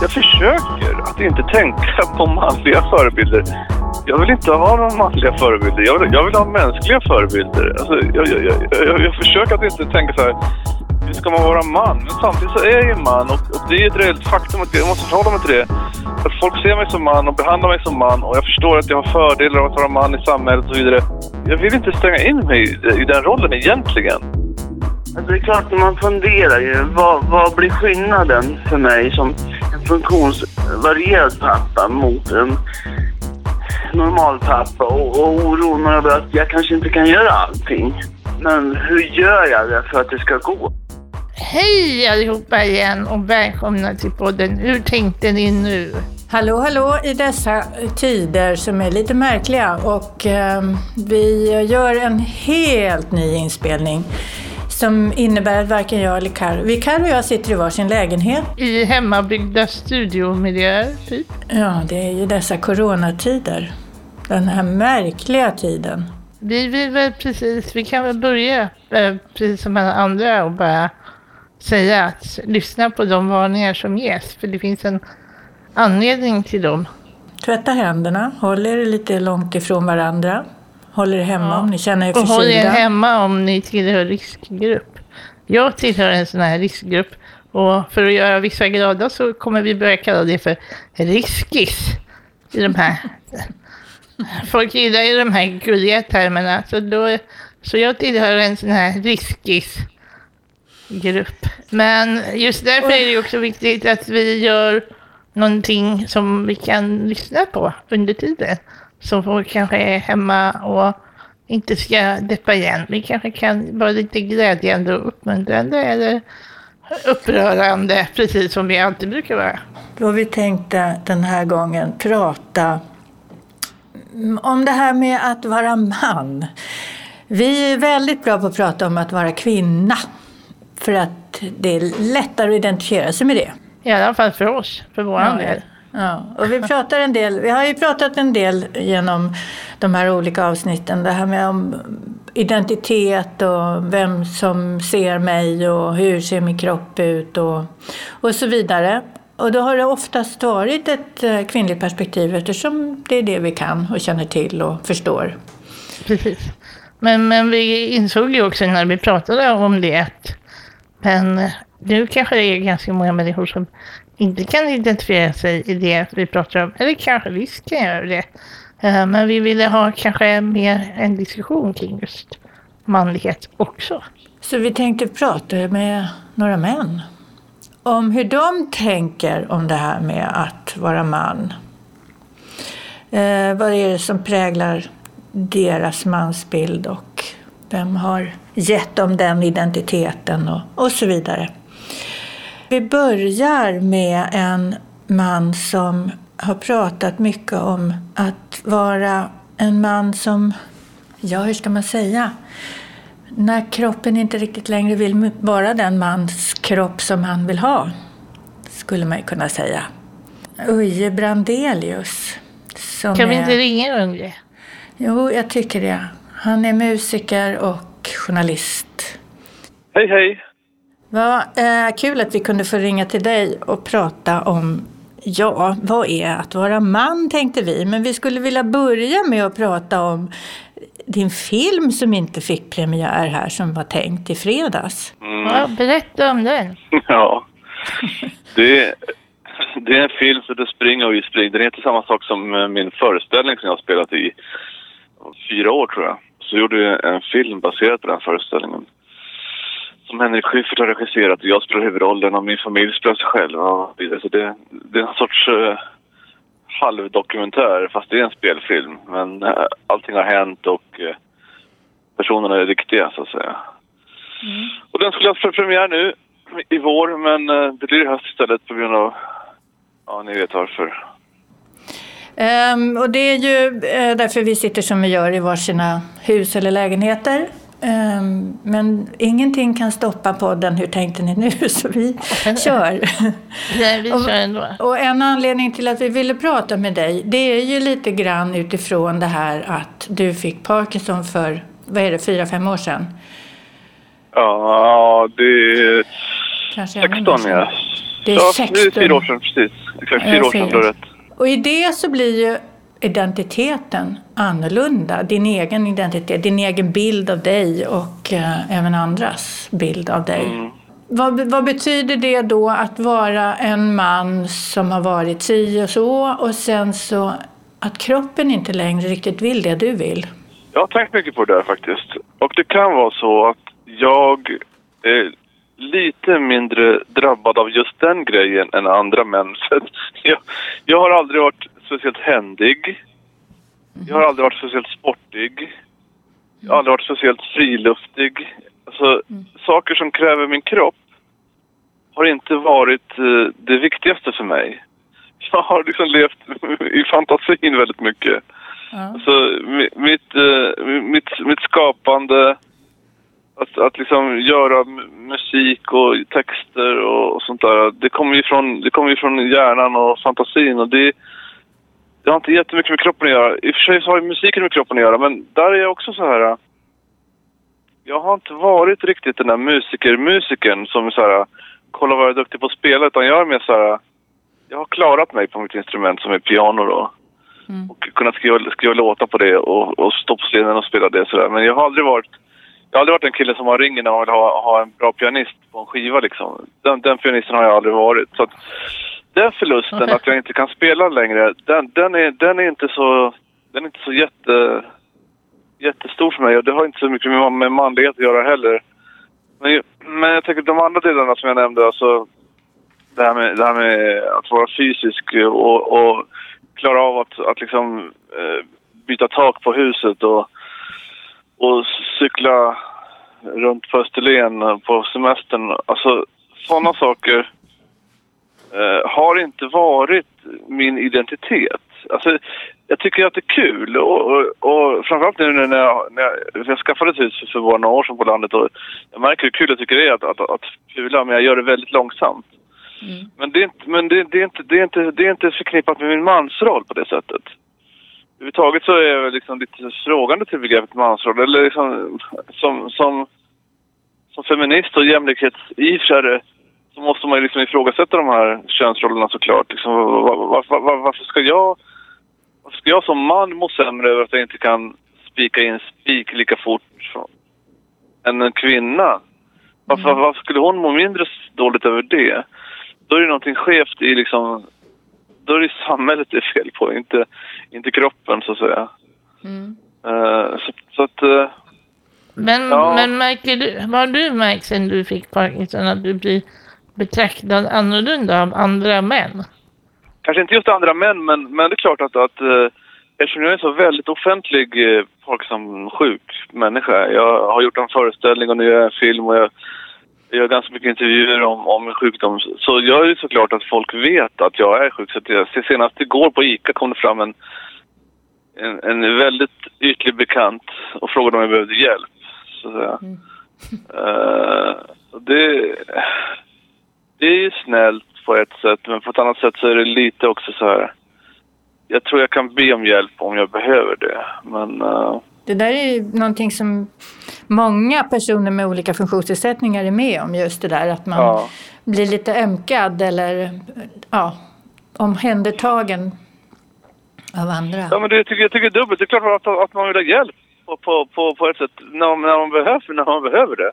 Jag försöker att inte tänka på manliga förebilder. Jag vill inte ha några manliga förebilder. Jag vill, jag vill ha mänskliga förebilder. Alltså, jag, jag, jag, jag, jag försöker att inte tänka så här. Hur ska man vara man? Men samtidigt så är jag ju man och, och det är ett reellt faktum att jag måste förhålla mig till det. Att folk ser mig som man och behandlar mig som man och jag förstår att jag har fördelar av att vara man i samhället och så vidare. Jag vill inte stänga in mig i, i den rollen egentligen. Alltså det är klart, man funderar ju. Vad, vad blir skillnaden för mig som funktionsvarierad pappa mot en normal pappa och, och oron över att jag kanske inte kan göra allting. Men hur gör jag det för att det ska gå? Hej allihopa igen och välkomna till podden Hur tänkte ni nu? Hallå, hallå i dessa tider som är lite märkliga och eh, vi gör en helt ny inspelning som innebär att varken jag eller Karo, vi Karo och jag sitter i varsin lägenhet. I hemmabyggda studiomiljöer, typ? Ja, det är ju dessa coronatider. Den här märkliga tiden. Vi vill väl precis, vi kan väl börja eh, precis som alla andra och bara säga att lyssna på de varningar som ges, för det finns en anledning till dem. Tvätta händerna, håll er lite långt ifrån varandra. Håll er hemma Ja. om ni känner er Och håll er förkylda. hemma om ni tillhör riskgrupp. Jag tillhör en sån här riskgrupp och för att göra vissa glada så kommer vi börja kalla det för riskis. I de här. Folk gillar ju de här gulliga termerna så, då, så jag tillhör en sån här riskisgrupp. Men just därför är det också viktigt att vi gör någonting som vi kan lyssna på under tiden. Så folk kanske är hemma och inte ska deppa igen. Vi kanske kan vara lite glädjande och uppmuntrande eller upprörande, precis som vi alltid brukar vara. Då vi tänkte den här gången prata om det här med att vara man. Vi är väldigt bra på att prata om att vara kvinna. För att det är lättare att identifiera sig med det. I alla fall för oss, för våran del. Ja, och vi pratar en del, vi har ju pratat en del genom de här olika avsnitten. Det här med om identitet och vem som ser mig och hur ser min kropp ut och, och så vidare. Och då har det oftast varit ett eh, kvinnligt perspektiv eftersom det är det vi kan och känner till och förstår. Precis. Men, men vi insåg ju också när vi pratade om det att men nu kanske det är ganska många människor som inte kan identifiera sig i det vi pratar om. Eller kanske visst kan göra det. Eh, men vi ville ha kanske mer en diskussion kring just manlighet också. Så vi tänkte prata med några män om hur de tänker om det här med att vara man. Eh, vad är det som präglar deras mansbild och vem har gett dem den identiteten och, och så vidare. Vi börjar med en man som har pratat mycket om att vara en man som, ja hur ska man säga, när kroppen inte riktigt längre vill vara den mans kropp som han vill ha, skulle man ju kunna säga. Uje Brandelius. Som Kan vi är... inte ringa Undre? Jo, jag tycker det. Han är musiker och journalist. Hej, hej! Vad eh, kul att vi kunde få ringa till dig och prata om, ja, vad är att vara man tänkte vi. Men vi skulle vilja börja med att prata om din film som inte fick premiär här som var tänkt i fredags. Ja, berätta om den. Ja. Det, det är en film som heter Spring och vi springer. Den heter samma sak som eh, min föreställning som jag har spelat i fyra år tror jag. Så gjorde jag en film baserad på den föreställningen. Som Henrik Schyffert har regisserat och jag spelar huvudrollen och min familj spelar sig själv. Så det, det är en sorts uh, halvdokumentär fast det är en spelfilm. Men uh, allting har hänt och uh, personerna är riktiga så att säga. Och den skulle ha haft premiär nu i vår men det blir i höst istället på grund av, ja ni vet varför. Ehm, och det är ju därför vi sitter som vi gör i varsina hus eller lägenheter. Ehm, men ingenting kan stoppa podden Hur tänkte ni nu? Så vi kör. Nej, vi Och- kör ändå. Och en anledning till att vi ville prata med dig, det är ju lite grann utifrån det här att du fick Parkinson för, vad är det, fyra, fem år sedan? Ja, det är Kanske ännu mer 16 sedan. ja. Det är Ja, 16. det är fyra år sedan precis. Exakt fyra Ja, år sedan, du har rätt. Och i det så blir ju identiteten annorlunda. Din egen identitet, din egen bild av dig och eh, även andras bild av dig. Mm. Vad, vad betyder det då att vara en man som har varit si och så och sen så att kroppen inte längre riktigt vill det du vill? Jag har tänkt mycket på det där faktiskt. Och det kan vara så att jag är lite mindre drabbad av just den grejen än andra män. Jag, jag har aldrig varit speciellt händig. Jag har aldrig varit speciellt sportig. Jag har aldrig varit speciellt friluftig. Alltså, saker som kräver min kropp har inte varit eh, det viktigaste för mig. Jag har liksom levt i fantasin väldigt mycket. Alltså, mi- mitt, eh, mitt, mitt skapande, att, att liksom göra musik och texter och, och sånt där, det kommer ju från, det kommer ju från hjärnan och fantasin och det, det har inte jättemycket med kroppen att göra. I och för sig så har ju musiken med kroppen att göra, men där är jag också så här. Jag har inte varit riktigt den där musiker-musikern som är så här, kolla vad jag är duktig på att spela, utan jag är mer så här, jag har klarat mig på mitt instrument som är piano då och kunnat skriva, skriva låtar på det och, och stå på scenen och spela det sådär. Men jag har aldrig varit jag har aldrig varit en kille som har ringer när man vill ha, ha en bra pianist på en skiva liksom. Den, den pianisten har jag aldrig varit. Så att den förlusten, att jag inte kan spela längre, den, den, är, den är inte så, den är inte så jätte, jättestor för mig och det har inte så mycket med, med manlighet att göra heller. Men, men jag tänker de andra delarna som jag nämnde, alltså det här med, det här med att vara fysisk och, och klara av att, att liksom eh, byta tak på huset och, och cykla runt på Österlen på semestern. Alltså sådana saker har inte varit min identitet. Alltså, jag tycker att det är kul och, och, och framförallt nu när jag, när jag, jag skaffade ett hus för bara några år sedan på landet och jag märker hur kul jag tycker det är att, att, att pula men jag gör det väldigt långsamt. Men, det är, inte, men det, det, är inte, det, är inte, det är inte förknippat med min mansroll på det sättet. Överhuvudtaget så är jag liksom lite frågande till begreppet mansroll. Eller liksom, som, som, som feminist och jämlikhetsivrare så måste man ju liksom ifrågasätta de här könsrollerna såklart. Liksom, var, var, var, var, varför ska jag varför ska jag som man må sämre över att jag inte kan spika in spik lika fort än en kvinna? Varför, varför skulle hon må mindre dåligt över det? Då är det någonting skevt i liksom... Då är det samhället det är fel på, inte, inte kroppen så att säga. Eh, så, så att... eh, Men, Ja. men märker du, vad har du märkt sen du fick Parkinson att du blir betraktad annorlunda av andra män? Kanske inte just andra män, men, men det är klart att, att eh, eftersom jag är en så väldigt offentlig eh, Parkinson-sjuk människa. Jag har gjort en föreställning och nu gör jag en film och jag, jag gör ganska mycket intervjuer om, om min sjukdom. Så jag är ju såklart att folk vet att jag är sjuk. Så jag, senast igår på ICA kom det fram en, en, en väldigt ytlig bekant och frågade om jag behövde hjälp. Så att säga. Eh, och det, det är ju snällt på ett sätt, men på ett annat sätt så är det lite också så här. Jag tror jag kan be om hjälp om jag behöver det, men eh, Det där är ju någonting som många personer med olika funktionsnedsättningar är med om. Just det där att man ja. blir lite ömkad eller ja, omhändertagen av andra. Ja, men det jag tycker jag tycker det är dubbelt. Det är klart att, att man vill ha hjälp på, på, på, på ett sätt när, när, man behöver, när man behöver det.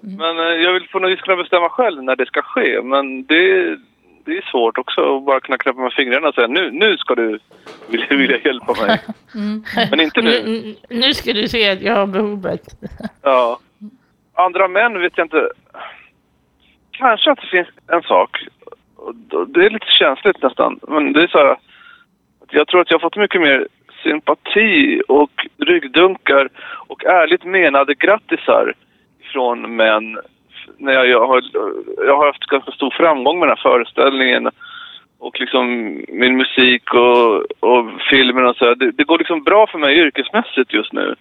Men eh, jag vill på något vis kunna bestämma själv när det ska ske. Men det, det är svårt också att bara kunna knäppa med fingrarna och säga nu, nu ska du vilja, vilja hjälpa mig. Men inte nu. Nu, nu ska du se att jag har behovet. Ja. Andra män vet jag inte. Kanske att det finns en sak. Det är lite känsligt nästan. Men det är så här. Jag tror att jag har fått mycket mer sympati och ryggdunkar och ärligt menade grattisar från män. När jag, jag, har, jag har haft ganska stor framgång med den här föreställningen och liksom min musik och, och filmen och så. här. Det, det går liksom bra för mig yrkesmässigt just nu.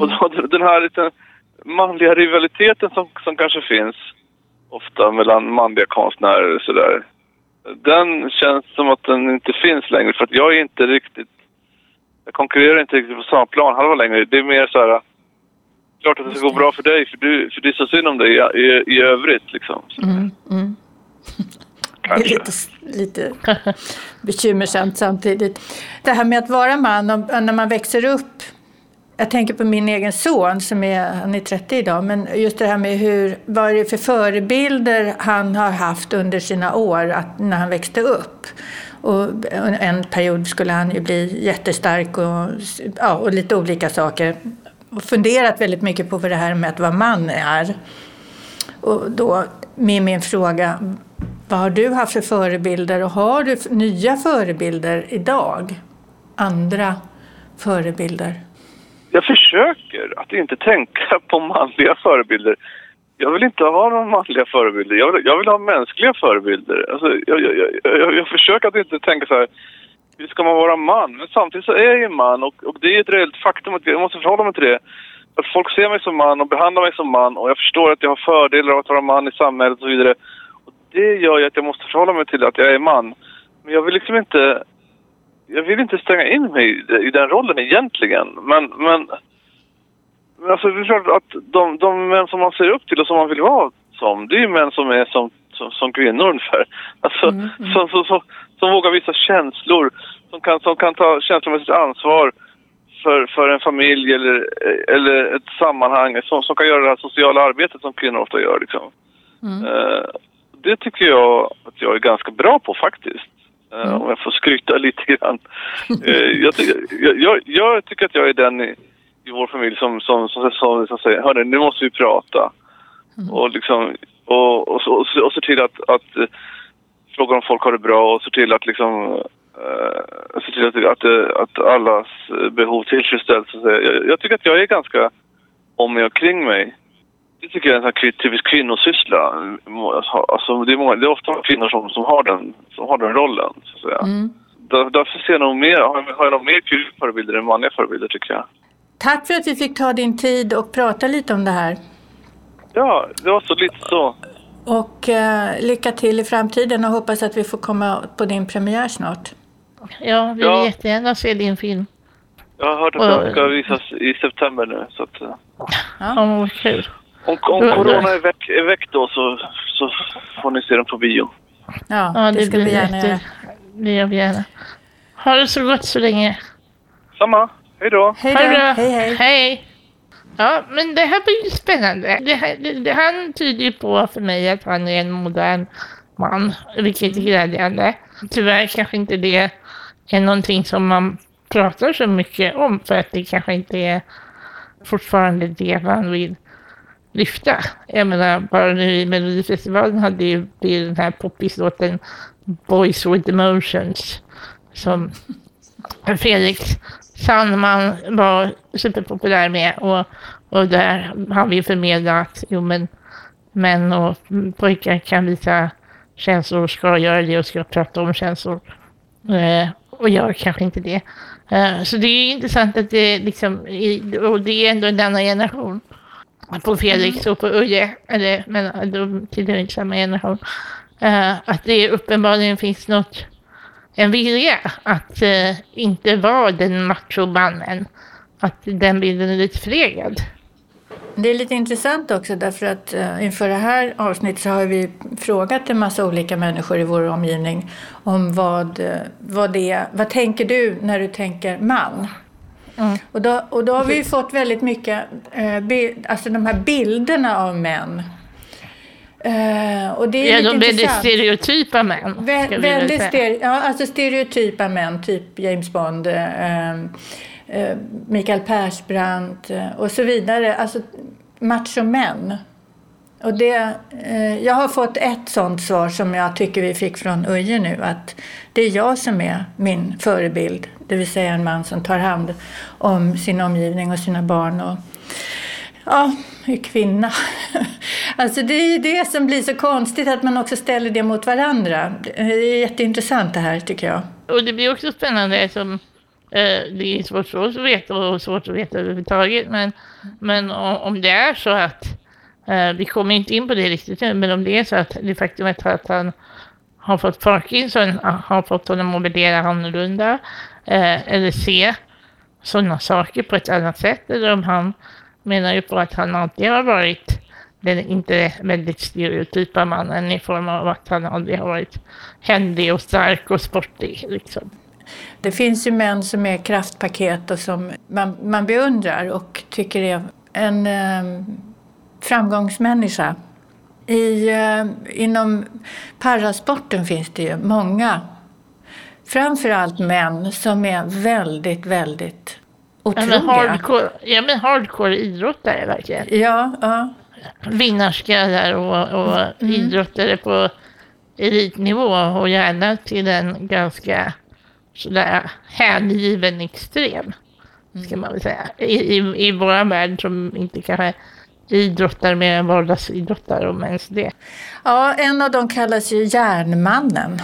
Och då, den här lite manliga rivaliteten som, som kanske finns ofta mellan manliga konstnärer och sådär. Den känns som att den inte finns längre för att jag är inte riktigt... Jag konkurrerar inte riktigt på samma plan halva längre. Det är mer så här... Klart att det ska gå bra för dig för, du, för det är så synd om dig i, i, i övrigt liksom. Mm, mm. Det är lite, lite bekymmersamt samtidigt. Det här med att vara man, och, när man växer upp. Jag tänker på min egen son, som är, han är 30 idag. Men just det här med hur, vad är det för förebilder han har haft under sina år att, när han växte upp. Och en period skulle han ju bli jättestark och, ja, och lite olika saker. Och funderat väldigt mycket på vad det här med att vara man är. Och då med min fråga, vad har du haft för förebilder och har du nya förebilder idag? Andra förebilder? Jag försöker att inte tänka på manliga förebilder. Jag vill inte ha några manliga förebilder. Jag vill, jag vill ha mänskliga förebilder. Alltså, jag, jag, jag, jag, jag försöker att inte tänka så här, hur ska man vara man? Men samtidigt så är jag ju man och, och det är ett reellt faktum att jag måste förhålla mig till det. Att folk ser mig som man och behandlar mig som man och jag förstår att jag har fördelar av att vara man i samhället och så vidare. Och det gör ju att jag måste förhålla mig till att jag är man. Men jag vill liksom inte... Jag vill inte stänga in mig i, i den rollen egentligen. Men, men men alltså det är klart att de, de män som man ser upp till och som man vill vara som, det är ju män som är som, som, som kvinnor ungefär. Alltså, Mm, mm. Som, som, som, som vågar visa känslor, som kan, som kan ta känslomässigt ansvar för, för en familj eller, eller ett sammanhang, som, som kan göra det här sociala arbetet som kvinnor ofta gör. Liksom. Mm. Eh, det tycker jag att jag är ganska bra på faktiskt. Eh, Mm. Om jag får skryta lite grann. Eh, jag, ty- jag, jag, jag tycker att jag är den i, i vår familj som, som, som, som, som säger hörni, nu måste vi prata. Och liksom och, och, och, så- och se till att, att eh, fråga om folk har det bra och se till att liksom eh, se till att, att, att allas eh, behov tillfredsställs. Jag, jag tycker att jag är ganska om mig och kring mig. Det tycker jag är en sån här typisk kvinnosyssla. Alltså, det, är många, det är ofta kvinnor som, som, har den, som har den rollen. Så att säga. Mm. Där, därför ser jag nog mer, har, jag- har jag nog mer kvinnliga förebilder än manliga förebilder tycker jag. Tack för att vi fick ta din tid och prata lite om det här. Ja, det var så lite så. Och eh, lycka till i framtiden och hoppas att vi får komma på din premiär snart. Ja, vi Ja. vill jättegärna se din film. Jag har hört att den ska visas i september nu. Så att, eh, Ja, vad kul. om, om Ja, corona är väck, är väck då så, så får ni se den på bio. Ja, Ja, det, det ska vi gärna jätte... göra. Det gör vi gärna. Ha det så gott så länge. Samma. Hej då. Hej då. Hej, hej. Hej. Ja, men det här blir ju spännande. Det, här, det, det, han tyder ju på för mig att han är en modern man, vilket är glädjande. Tyvärr kanske inte det är någonting som man pratar så mycket om för att det kanske inte är fortfarande det man vill lyfta. Jag menar, bara nu i Melodifestivalen hade ju det den här poppislåten Boys with Emotions som Felix Sandman var superpopulär med och, och där han vill förmedla att jo, men, män och pojkar kan visa känslor ska göra det och ska prata om känslor. Eh, och gör kanske inte det. Eh, så det är intressant att det liksom, i- och det är ändå en annan generation. På Felix och på Uje, eller men de tillhör inte samma generation. Eh, att det uppenbarligen finns något en vilja att eh, inte vara den machomannen. Att den bilden är lite förlegad. Det är lite intressant också därför att eh, inför det här avsnittet så har vi frågat en massa olika människor i vår omgivning om vad, eh, vad det är. Vad tänker du när du tänker man? Mm. Och, då, och då har vi fått väldigt mycket, eh, bi- alltså de här bilderna av män. Eh, och det är Ja, de väldigt intressant. stereotypa män. Vä- väldigt stereo, ja, alltså stereotypa män, typ James Bond, eh, eh, Mikael Persbrandt och så vidare. Alltså machomän. Och det, jag har fått ett sånt svar som jag tycker vi fick från Uje nu, att det är jag som är min förebild, det vill säga en man som tar hand om sin omgivning och sina barn. Och, Ja, är kvinna. Alltså det är ju det som blir så konstigt att man också ställer det mot varandra. Det är jätteintressant det här tycker jag. Och det blir också spännande som eh, det är svårt för oss att veta och svårt att veta överhuvudtaget. Men, men om, det är så att, eh, vi kommer inte in på det riktigt nu, men om det är så att det faktumet att han har fått Parkinson ah, har fått honom att värdera annorlunda eh, eller se sådana saker på ett annat sätt eller om han menar ju på att han alltid har varit den inte väldigt stereotypa mannen i form av att han aldrig har varit händig och stark och sportig. Liksom. Det finns ju män som är kraftpaket och som man, man beundrar och tycker är en eh, framgångsmänniska. I, eh, inom parasporten finns det ju många, framförallt män, som är väldigt, väldigt otroliga. Ja, men hardcore, ja, men hardcore idrottare verkligen. Ja, ja. Vinnarskallar och, och Mm. idrottare på elitnivå och gärna till en ganska sådär hängiven extrem. Ska man väl säga. I, i, I våra värld som inte kanske idrottar mer än vardagsidrottar om ens det. ja, en av dem kallas ju Järnmannen.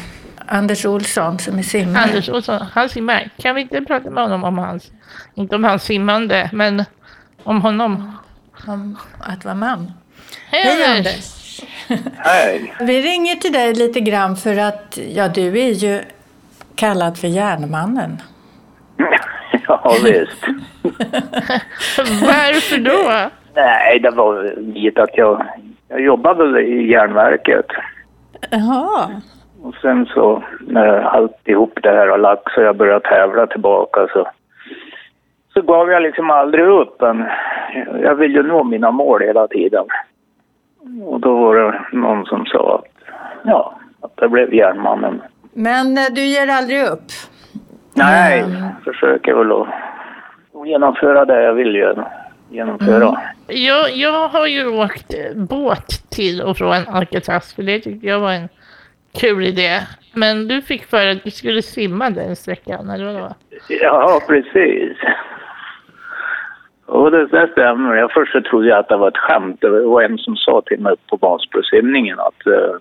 Anders Olsson som är simmare. Anders Olsson, han simmar. Kan vi inte prata med honom om hans, inte om hans simmande, men om honom? Om att vara man. Hej Hej Anders! Anders! Hej. Vi ringer till dig lite grann för att ja, du är ju kallad för Järnmannen. Ja, visst. Varför då? Nej, det var givet att jag, jag jobbade väl i järnverket. Jaha. Och sen så när alltihop det här har lagt så jag började tävla tillbaka så, så gav jag liksom aldrig upp. Men jag vill ju nå mina mål hela tiden. Och då var det någon som sa att, ja, att det blev järnmannen. Men eh, du ger aldrig upp? Nej, Mm. försöker väl att genomföra det jag vill ju genomföra. Jag, jag har ju åkt eh, båt till och från Alcatraz för det tyckte jag var en kul idé. Men du fick för att du skulle simma den sträckan, eller vadå? Ja, precis. Och det, det stämmer. Jag först så trodde jag att det var ett skämt. Det var en som sa till mig på basbrosimningen att uh,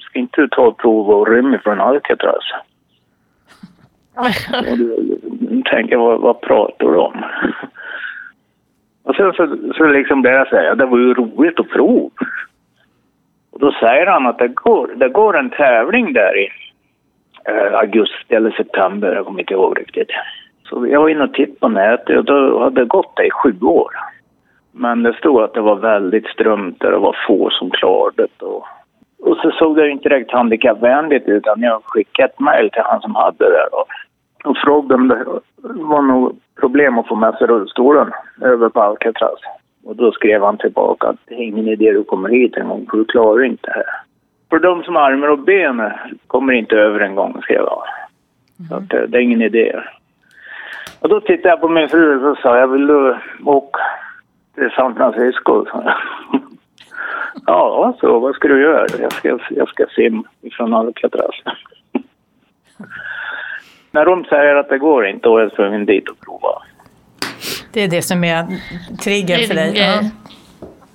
ska inte du ta ett prov och rymma från Alcatraz? Alltså? Och då tänker jag, vad, vad pratar du om? Och sen så, så liksom blev jag säga, det var ju roligt att prova. Och då säger han att det går, det går en tävling där i eh, augusti eller september, jag kommer inte ihåg riktigt. Så jag var inne och tittade på nätet och då hade det gått det i sju år. Men det stod att det var väldigt strömt där det var få som klarade det. Och, och så såg det inte direkt handikappvänligt ut utan jag skickade ett mejl till han som hade det och, och frågade om det var något problem att få med sig rullstolen över på Alcatraz. Och då skrev han tillbaka att det är ingen idé du kommer hit en gång för du klarar inte det här. För de som har armar och ben kommer inte över en gång, skrev han. Så att, eh, det är ingen idé. Och då tittade jag på min fru och sa jag vill du åka till San Francisco? jag. ja, så vad ska du göra? Jag ska, jag ska simma ifrån Alcatraz. När de säger att det går inte, då är jag tvungen dit och prova. Det är det som är triggern för dig? Ja.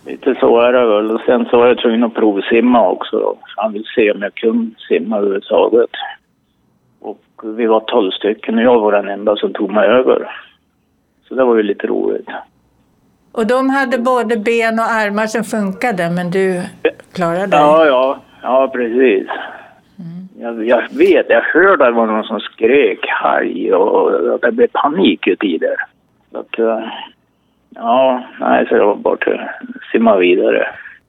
Lite så är det väl. Och sen så var jag tvungen att provsimma också. Då. Han vill se om jag kunde simma överhuvudtaget. Och vi var tolv stycken och jag var den enda som tog mig över. Så det var ju lite roligt. Och de hade både ben och armar som funkade, men du klarade dig? Ja, ja, ja precis. Jag, jag vet, jag hörde att det var någon som skrek haj och att det blev panik ute i det. Så att, eh, ja, nej, så jag var bara att simma vidare.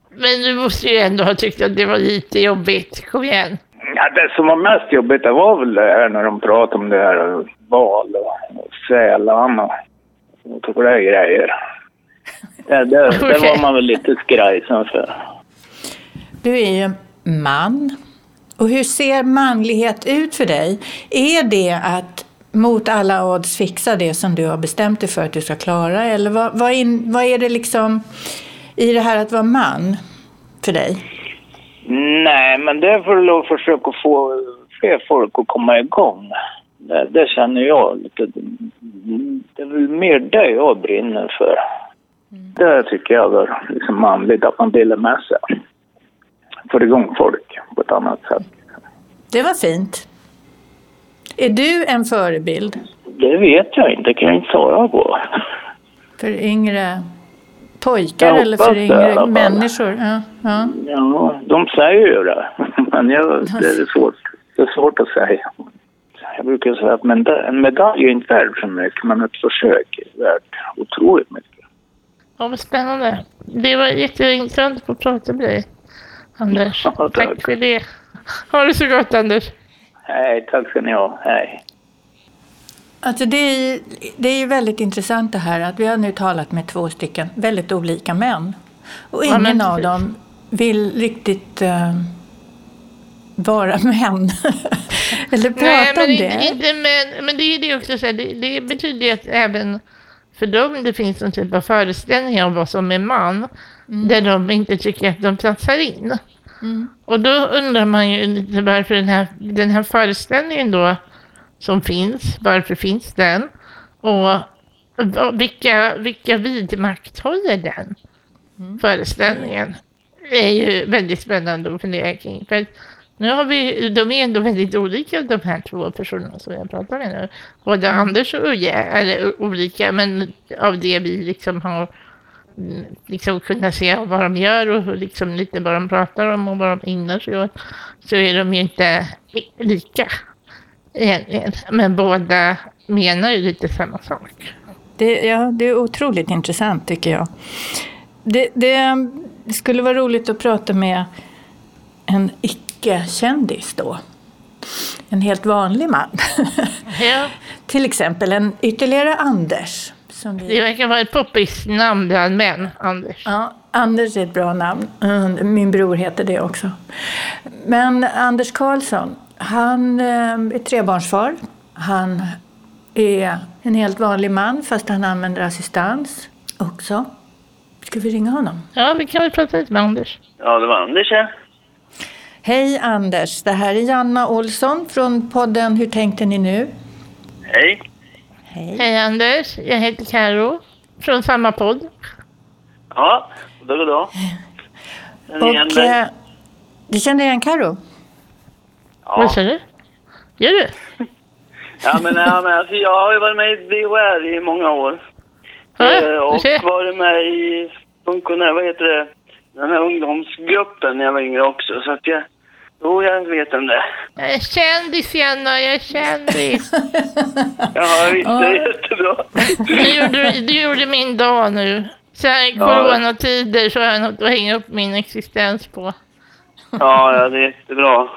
Men du måste ju ändå ha tyckt att det var lite jobbigt. Kom igen. Ja, det som var mest jobbigt det var väl det här när de pratade om det här val och, och sälan och, och där grejer. Det, det, det var man väl lite skrajsen för. Du är ju man. Och hur ser manlighet ut för dig? Är det att mot alla odds fixa det som du har bestämt dig för att du ska klara? Eller vad, vad, in, vad är det liksom i det här att vara man för dig? Nej, men det är väl att försöka få fler folk att komma igång. Det, det känner jag lite. Det är väl mer det jag brinner för. Det tycker jag är liksom manligt, att man delar med sig. Får igång folk på ett annat sätt. Det var fint. Är du en förebild Det vet jag inte, kan jag inte svara på. för yngre pojkar eller för det yngre människor? Ja, ja. Ja, de säger ju det. Men jag, det, är svårt, det är svårt att säga. Jag brukar säga att en medalj är inte värd så mycket, men ett försök är värt otroligt mycket. Ja, vad spännande. Det var jätteintressant att få prata med dig, Anders. Ja, tack. tack för det. Ha det så gott, Anders. Hej, tack ska ni ha. Hej. Alltså det, är, ju- det är ju väldigt intressant det här att vi har nu talat med två stycken väldigt olika män. Och Ja, ingen av precis. dem vill riktigt eh, vara män. Eller prata Nej, men om inte, det. inte men, men det är det också så här, det, det betyder ju att även för dem det finns någon typ av föreställning om vad som är man, där de inte tycker att de platsar in. Och då undrar man ju lite varför den här, den här föreställningen då som finns, varför finns den? Och vilka, vilka vidmakthåller den föreställningen? Det är ju väldigt spännande att fundera kring. För nu har vi, de är ändå väldigt olika de här två personerna som jag pratar med nu. Både Anders och Uje är olika, men av det vi liksom har mm, liksom kunnat se vad de gör och liksom lite vad de pratar om och vad de ägnar sig åt, så är de ju inte lika egentligen. Men båda menar ju lite samma sak. Det, ja, det är otroligt intressant tycker jag. Det, det, det skulle vara roligt att prata med en icke-kändis då. En helt vanlig man. Ja, Till exempel en ytterligare Anders. Som vi... det verkar vara ett poppis namn bland män, Anders. Ja, Anders är ett bra namn. Mm, Min bror heter det också. Men Anders Karlsson, han eh, är trebarnsfar. Han är en helt vanlig man fast han använder assistans också. Ska vi ringa honom? Ja, vi kan väl prata lite med Anders. Ja, det var Anders ja. Hej Anders, det här är Janna Olsson från podden Hur tänkte ni nu? Hej. Hej. Hej Anders, jag heter Karo från samma podd. Ja, då går då. Och eh, du känner igen Karo? Vad Ja. sa du? Gör du? Ja, men, ja, men alltså, jag har ju varit med i DHR i många år. Ja, Eh, och varit med i funktionär, vad heter det, den här ungdomsgruppen när jag var yngre också. Så att jag, jo, jag vet om det. Jag är kändis Jenna, jag är kändis. Ja, visst, det är jättebra. Du gjorde, du gjorde min dag nu. Så här i coronatider så har jag något att hänga upp min existens på. Ja, ja, det är jättebra.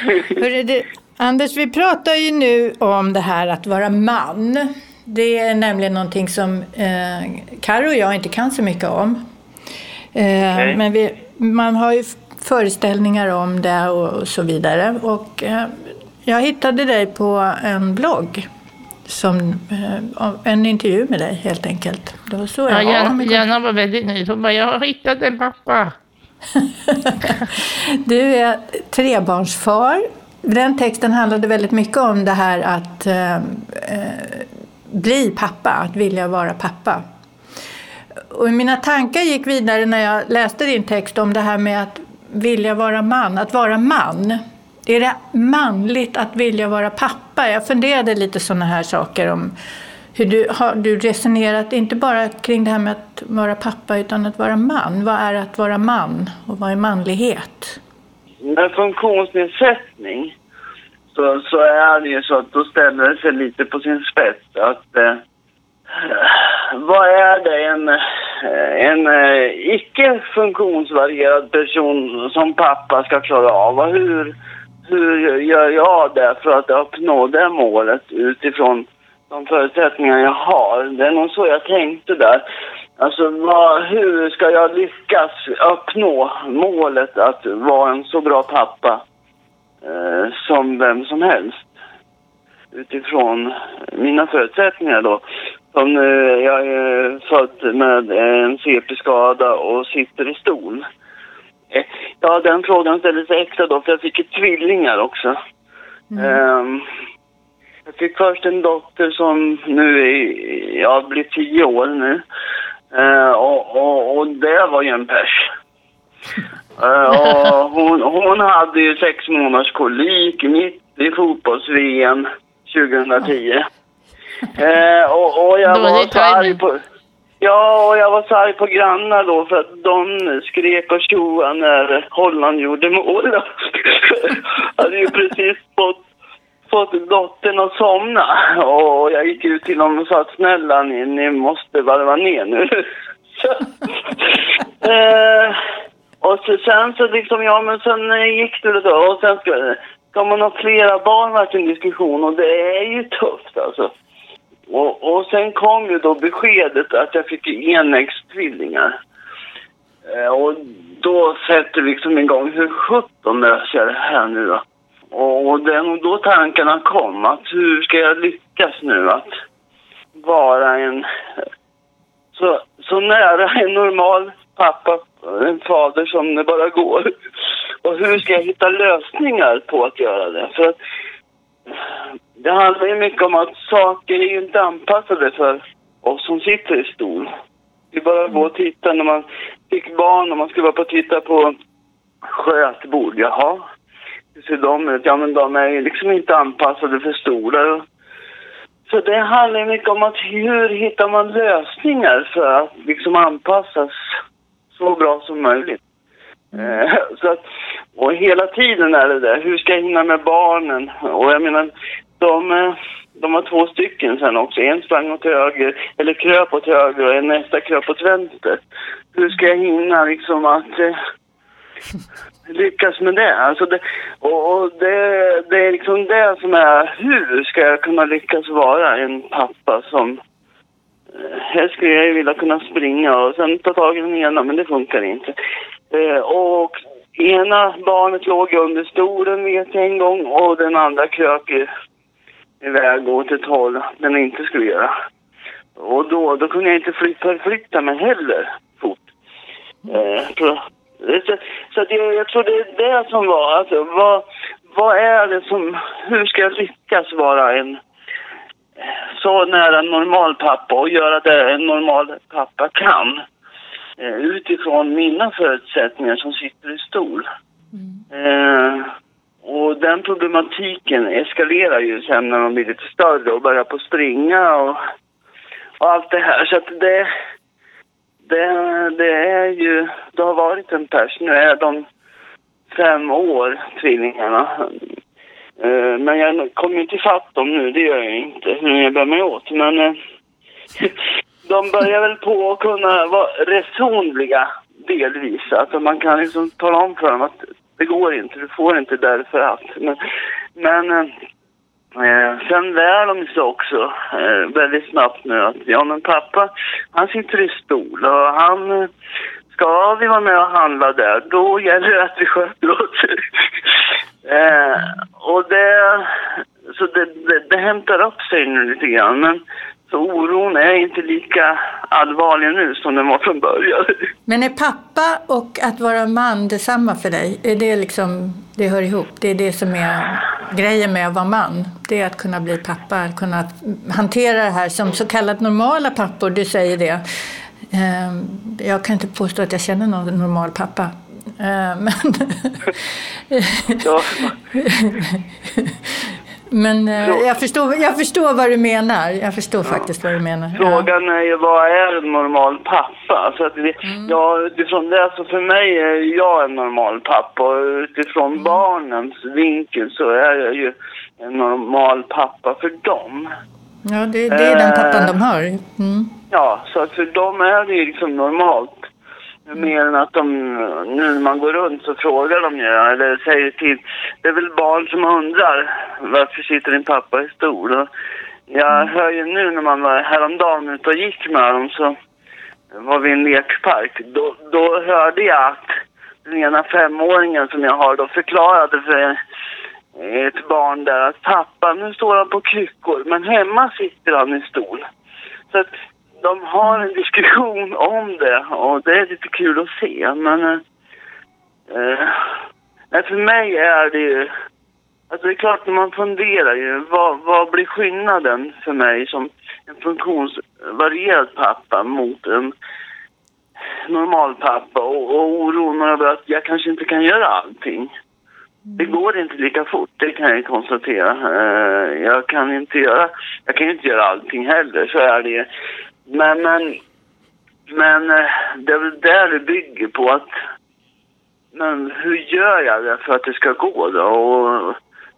Hörru, du, Anders, vi pratar ju nu om det här att vara man. Det är nämligen någonting som eh, Karo och jag inte kan så mycket om. Eh, Okej. Men vi, man har ju föreställningar om det och, så vidare. Och eh, jag hittade dig på en blogg. Som, eh, en intervju med dig helt enkelt. Det var så Ja, jag Jenna, i Jenna var väldigt nöjd. Hon bara, jag har hittat en pappa. Du är trebarnsfar. Den texten handlade väldigt mycket om det här att eh, eh, bli pappa, att vilja vara pappa. Och mina tankar gick vidare när jag läste din text om det här med att vilja vara man, att vara man. Är det manligt att vilja vara pappa? Jag funderade lite sådana här saker om hur du har du resonerat, inte bara kring det här med att vara pappa utan att vara man. Vad är att vara man och vad är manlighet? Med funktionsnedsättning så, så är det ju så att då ställer det sig lite på sin spets att eh, vad är det en, en eh, icke funktionsvarierad person som pappa ska klara av? Och hur, hur gör jag det för att uppnå det målet utifrån de förutsättningar jag har? Det är nog så jag tänkte där. Alltså vad, hur ska jag lyckas uppnå målet att vara en så bra pappa eh, som vem som helst? Utifrån mina förutsättningar då. Som, eh, jag är född med en CP-skada och sitter i stol. Eh, ja, den frågan ställde sig extra då för jag fick ju tvillingar också. Ehm, jag fick först en dotter som nu är, ja, blir tio år nu. Eh, och, och, och det var ju en pers. Eh, och hon, hon hade ju sex månaders kolik mitt i fotbolls-VM 2010. Eh, och, och jag var så arg på... Ja, och jag var så arg på grannar då för att de skrek och tjoade när Holland gjorde mål. hade ju precis fått fått dottern att somna. Och jag gick ut till honom och sa att snälla ni, ni måste varva ner nu. eh, och så, sen så liksom, ja men sen gick det då och sen ska, ska man ha flera barn vart en diskussion och det är ju tufft alltså. Och, och sen kom ju då beskedet att jag fick enäggstvillingar. Eh, och då sätter liksom igång, hur sjutton löser jag det här nu då? Och det är nog då tankarna kom, att hur ska jag lyckas nu att vara en så, så nära en normal pappa, en fader som det bara går. Och hur ska jag hitta lösningar på att göra det? För att det handlar ju mycket om att saker är ju inte anpassade för oss som sitter i stol. Vi bara gå och titta. när man fick barn och man skulle vara på och titta på skötbord. Jaha, hur ser de ut? Ja, men de är ju liksom inte anpassade för stolar. Så det handlar mycket om att hur hittar man lösningar för att liksom anpassas så bra som möjligt. Mm. så att, och hela tiden är det där, hur ska jag hinna med barnen? Och jag menar, de, eh, de var två stycken sen också. En sprang åt höger, eller kröp åt höger och en nästa kröp åt vänster. Hur ska jag hinna liksom att eh, lyckas med det? Alltså det och, och det, det är liksom det som är, hur ska jag kunna lyckas vara en pappa som eh, Helst skulle jag ju vilja kunna springa och sen ta tag i den ena, men det funkar inte. Eh, och ena barnet låg under stolen vet jag en gång och den andra krök iväg åt ett håll den inte skulle göra. Och då, då kunde jag inte flytta, förflytta mig heller fort. Eh, så så, att jag, jag tror det är det som var, alltså vad, vad är det som, hur ska jag lyckas vara en eh, så nära en normal pappa och göra det en normal pappa kan Eh, utifrån mina förutsättningar som sitter i stol. Eh, och den problematiken eskalerar ju sen när de blir lite större och börjar på springa och, och allt det här. Så att det, det, det är ju, det har varit en pers. Nu är de fem år, tvillingarna. Eh, men jag kommer ju inte ifatt dem nu, det gör jag inte, hur jag bär mig åt. Men eh, de börjar väl på att kunna vara resonliga delvis. Alltså man kan liksom tala om för dem att det går inte, du får inte därför att. Men, men eh, eh, sen lär de sig också eh, väldigt snabbt nu att ja men pappa han sitter i stol och han eh, ska vi vara med och handla där då gäller det att vi sköter oss. eh, och det, så det, det, det hämtar upp sig nu lite grann men så oron är inte lika allvarlig nu som den var från början. Men är pappa och att vara man detsamma för dig? Är det liksom, det hör ihop? Det är det som är grejen med att vara man? Det är att kunna bli pappa, att kunna hantera det här som så kallat normala pappor, du säger det. Ehm, Jag kan inte påstå att jag känner någon normal pappa. Ehm, Men, Ja. men eh, jag, förstår, jag förstår vad du menar. Jag förstår faktiskt vad du menar. Ja. Frågan är ju vad är en normal pappa? Så att det, ja, utifrån det, så för mig är jag en normal pappa och utifrån barnens vinkel så är jag ju en normal pappa för dem. Ja, det, det är den pappan de har. Mm. Ja, så att för dem är det ju liksom normalt. Mer än att de, nu när man går runt så frågar de ju, eller säger till, det är väl barn som undrar varför sitter din pappa i stol? Jag hör ju nu när man var häromdagen ute och gick med dem så var vi i en lekpark. Då, då hörde jag att den ena femåringen som jag har då förklarade för ett barn där att pappa nu står han på kryckor men hemma sitter han i stol. Så att de har en diskussion om det och det är lite kul att se men eh, eh, för mig är det ju Alltså det är klart man funderar ju, vad, vad blir skillnaden för mig som en funktionsvarierad pappa mot en normal pappa och, och oron över att jag kanske inte kan göra allting. Det går inte lika fort, det kan jag konstatera. Eh, jag kan inte göra, jag kan inte göra allting heller, så är det. Men, men, men eh, det är väl där det bygger på att, men hur gör jag det för att det ska gå då? Och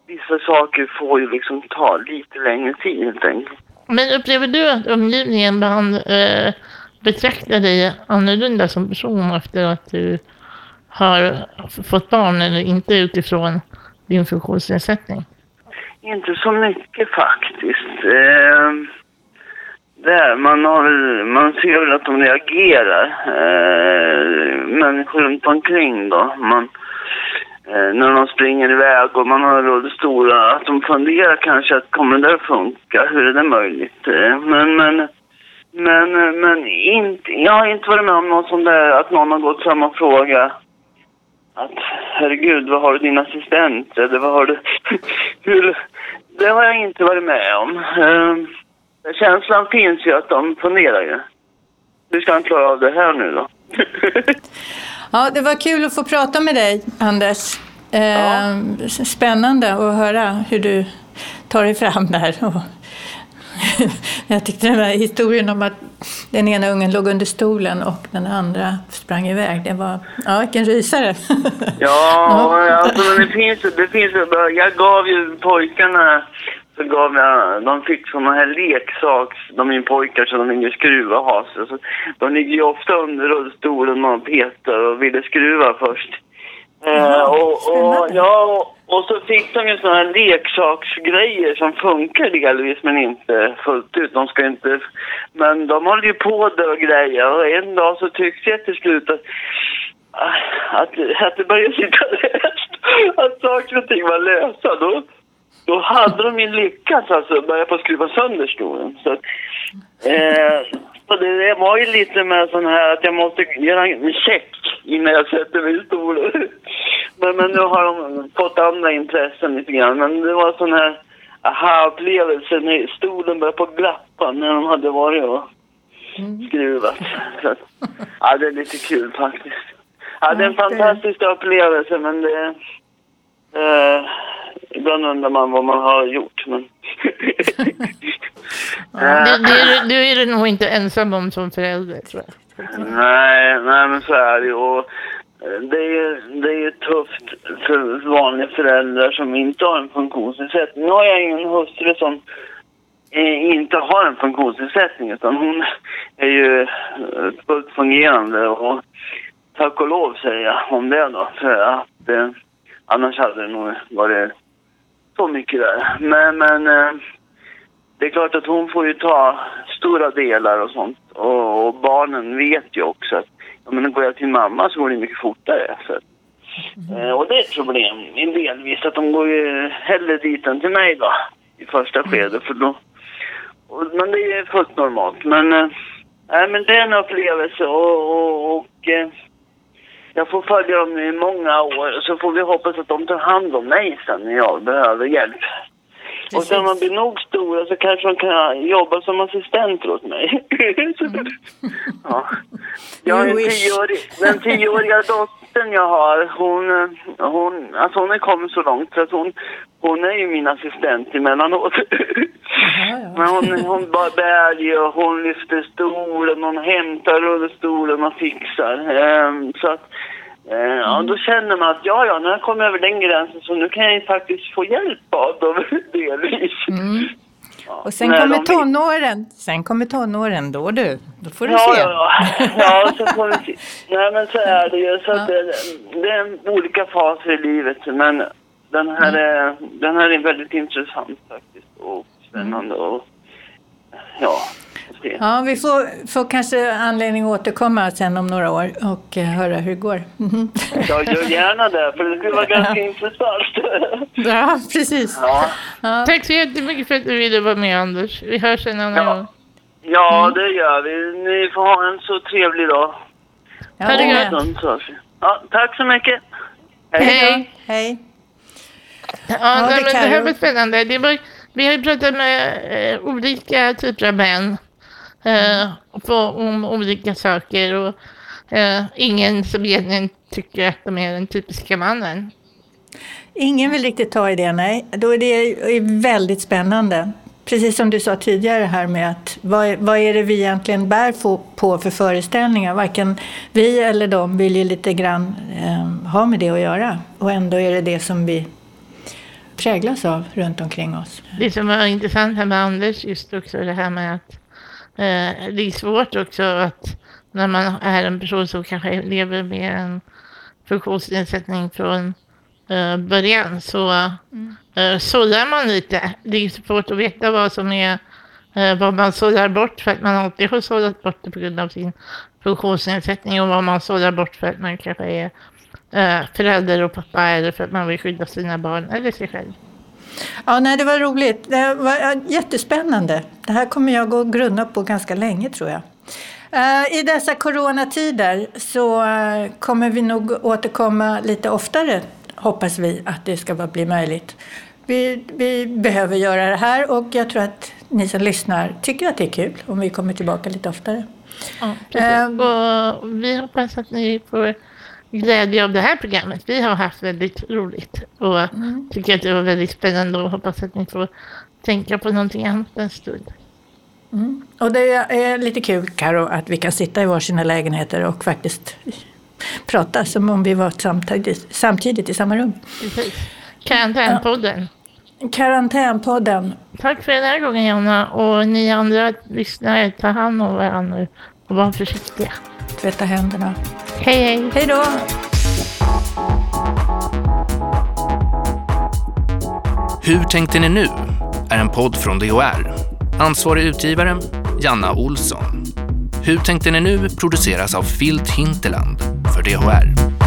vissa saker får ju liksom ta lite längre tid helt enkelt. Men upplever du att omgivningen ibland eh, betraktar dig annorlunda som person efter att du har fått barn eller inte utifrån din funktionsnedsättning? Inte så mycket faktiskt. Eh, där, man, har, väl- man ser väl att de reagerar. Eh, människor runt omkring då. Man, eh, när de springer iväg och man har stora att de funderar kanske att kommer det där funka? Hur är det möjligt? Eh, men, men, men, men inte, jag har inte varit med om något sånt där, att någon har gått fram och frågat att herregud, vad har du din assistent? Eller vad har du... Hur... Det har jag inte varit med om. Eh, känslan finns ju att de funderar ju. Hur ska han klara av det här nu då? Ja, det var kul att få prata med dig, Anders. Eh, Spännande att höra hur du tar dig fram där. Jag tyckte den här historien om att den ena ungen låg under stolen och den andra sprang iväg, det var, ja vilken rysare. Ja, alltså men det finns det finns Jag gav ju pojkarna, så gav jag, de fick såna här leksaks, de är pojkar så de vill skruva ha sig. Så de ligger ju ofta under rullstolen och petar och ville skruva först. Eh, och, och, ja, och, och så fick de ju såna här leksaksgrejer som funkar delvis men inte fullt ut. De ska inte... Men de håller ju på där och grejer och en dag så tyckte jag till slut att att, att det började sitta löst. Att saker och ting var lösa. Då, då hade de ju lyckats alltså börja på att skruva sönder stolen. Så, eh, så det, det var ju lite med sån här att jag måste göra en check innan jag sätter mig i stolen. Men, men nu har de fått andra intressen lite grann. Men det var sån här aha-upplevelse när stolen började på glappa när de hade varit och skruvat. Så, ja, det är lite kul faktiskt. Ja, det är en fantastisk upplevelse men det... Eh, ibland undrar man vad man har gjort men... Eh, Det, det, du är du nog inte ensam om som förälder tror jag. Nej, nej men så är det ju. Och eh, det är ju det är ju tufft för vanliga föräldrar som inte har en funktionsnedsättning. Nu har jag ju en hustru som eh, inte har en funktionsnedsättning utan hon är ju eh, fullt fungerande och tack och lov säger jag om det då. För att eh, annars hade det nog varit så mycket där. Men, men eh, det är klart att hon får ju ta stora delar och sånt. Och, och barnen vet ju också att ja, men går jag till mamma så går det mycket fortare. Så. Eh, och det är ett problem delvis att de går ju hellre dit än till mig då i första skedet. För då, och, men det är fullt normalt. Men, nej, men det är en upplevelse och, och, och jag får följa dem i många år så får vi hoppas att de tar hand om mig sen när jag behöver hjälp. Och sen när man blir nog stora så kanske de kan jobba som assistenter åt mig. ja. Jag wish. tioårig, den tioåriga dottern jag har, hon, hon, alltså hon har kommit så långt så att hon, hon är ju min assistent emellanåt. Men hon, hon bara bär och hon lyfter stolen, hon hämtar rullstolen och fixar. Ehm, så att, eh, ja, då känner man att ja, ja, har jag kommit över den gränsen så nu kan jag ju faktiskt få hjälp av dem delvis. Ja, Och sen när kommer tonåren. Sen kommer tonåren, då du. Då får du Ja, se. ja, ja. ja så får vi se. Nej, men så är det ju. Så att det, det är olika faser i livet. Men den här, är, den här är väldigt intressant faktiskt. Och spännande. Och, ja, se. Ja, vi får, får kanske anledning att återkomma sen om några år och eh, höra hur det går. Mhm. Jag gör gärna det, för det skulle vara ganska intressant. Ja, precis. Ja, Ja. Tack så jättemycket för att du ville vara med Anders. Vi hörs en annan Ja. gång. ja det gör vi. Ni får ha en så trevlig dag. Ja, Ha det gött. Ja, tack så mycket. Hej! Hej. Ja, Ja, nej, det men det här var spännande. Det var, vi har ju pratat med eh, olika typer av män eh, på, om olika saker och eh, ingen som egentligen tycker att de är den typiska mannen. Ingen vill riktigt ta i det, nej. Då är det väldigt spännande. Precis som du sa tidigare här med att vad, är- vad är det vi egentligen bär på, på för föreställningar? Varken vi eller de vill ju lite grann eh, ha med det att göra. Och ändå är det det som vi präglas av runt omkring oss. Det som var intressant här med Anders just också det här med att eh, det är svårt också att när man är en person som kanske lever med en funktionsnedsättning från eh, början så mm. eh, sållar man lite. Det är svårt att veta vad som är eh, vad man sållar bort för att man alltid har sållat bort det på grund av sin funktionsnedsättning och vad man sållar bort för att man kanske är eh, förälder och pappa eller för att man vill skydda sina barn eller sig själv. Ja, nej, det var roligt. Det var jättespännande. Det här kommer jag gå och grunna på ganska länge tror jag. Eh, I dessa coronatider så eh, kommer vi nog återkomma lite oftare, hoppas vi att det ska bli möjligt. Vi, vi behöver göra det här och jag tror att ni som lyssnar tycker att det är kul om vi kommer tillbaka lite oftare. Ja, um, och vi hoppas att ni får glädje av det här programmet. Vi har haft väldigt roligt och mm. tycker att det var väldigt spännande och hoppas att ni får tänka på någonting annat en stund. Mm. Och det är lite kul, Karo, att vi kan sitta i varsina lägenheter och faktiskt prata som om vi var samtidigt, samtidigt i samma rum. Precis. Karantänpodden. Ja. Karantänpodden. Tack för den här gången, Jonna. Och ni andra lyssnare, ta hand om varandra och var försiktiga. Tvätta händerna. Hej, hej. Hej då. Hur tänkte ni nu? är en podd från DHR. Ansvarig utgivare, Janna Olsson. Hur tänkte ni nu produceras av Filt Hinterland för DHR.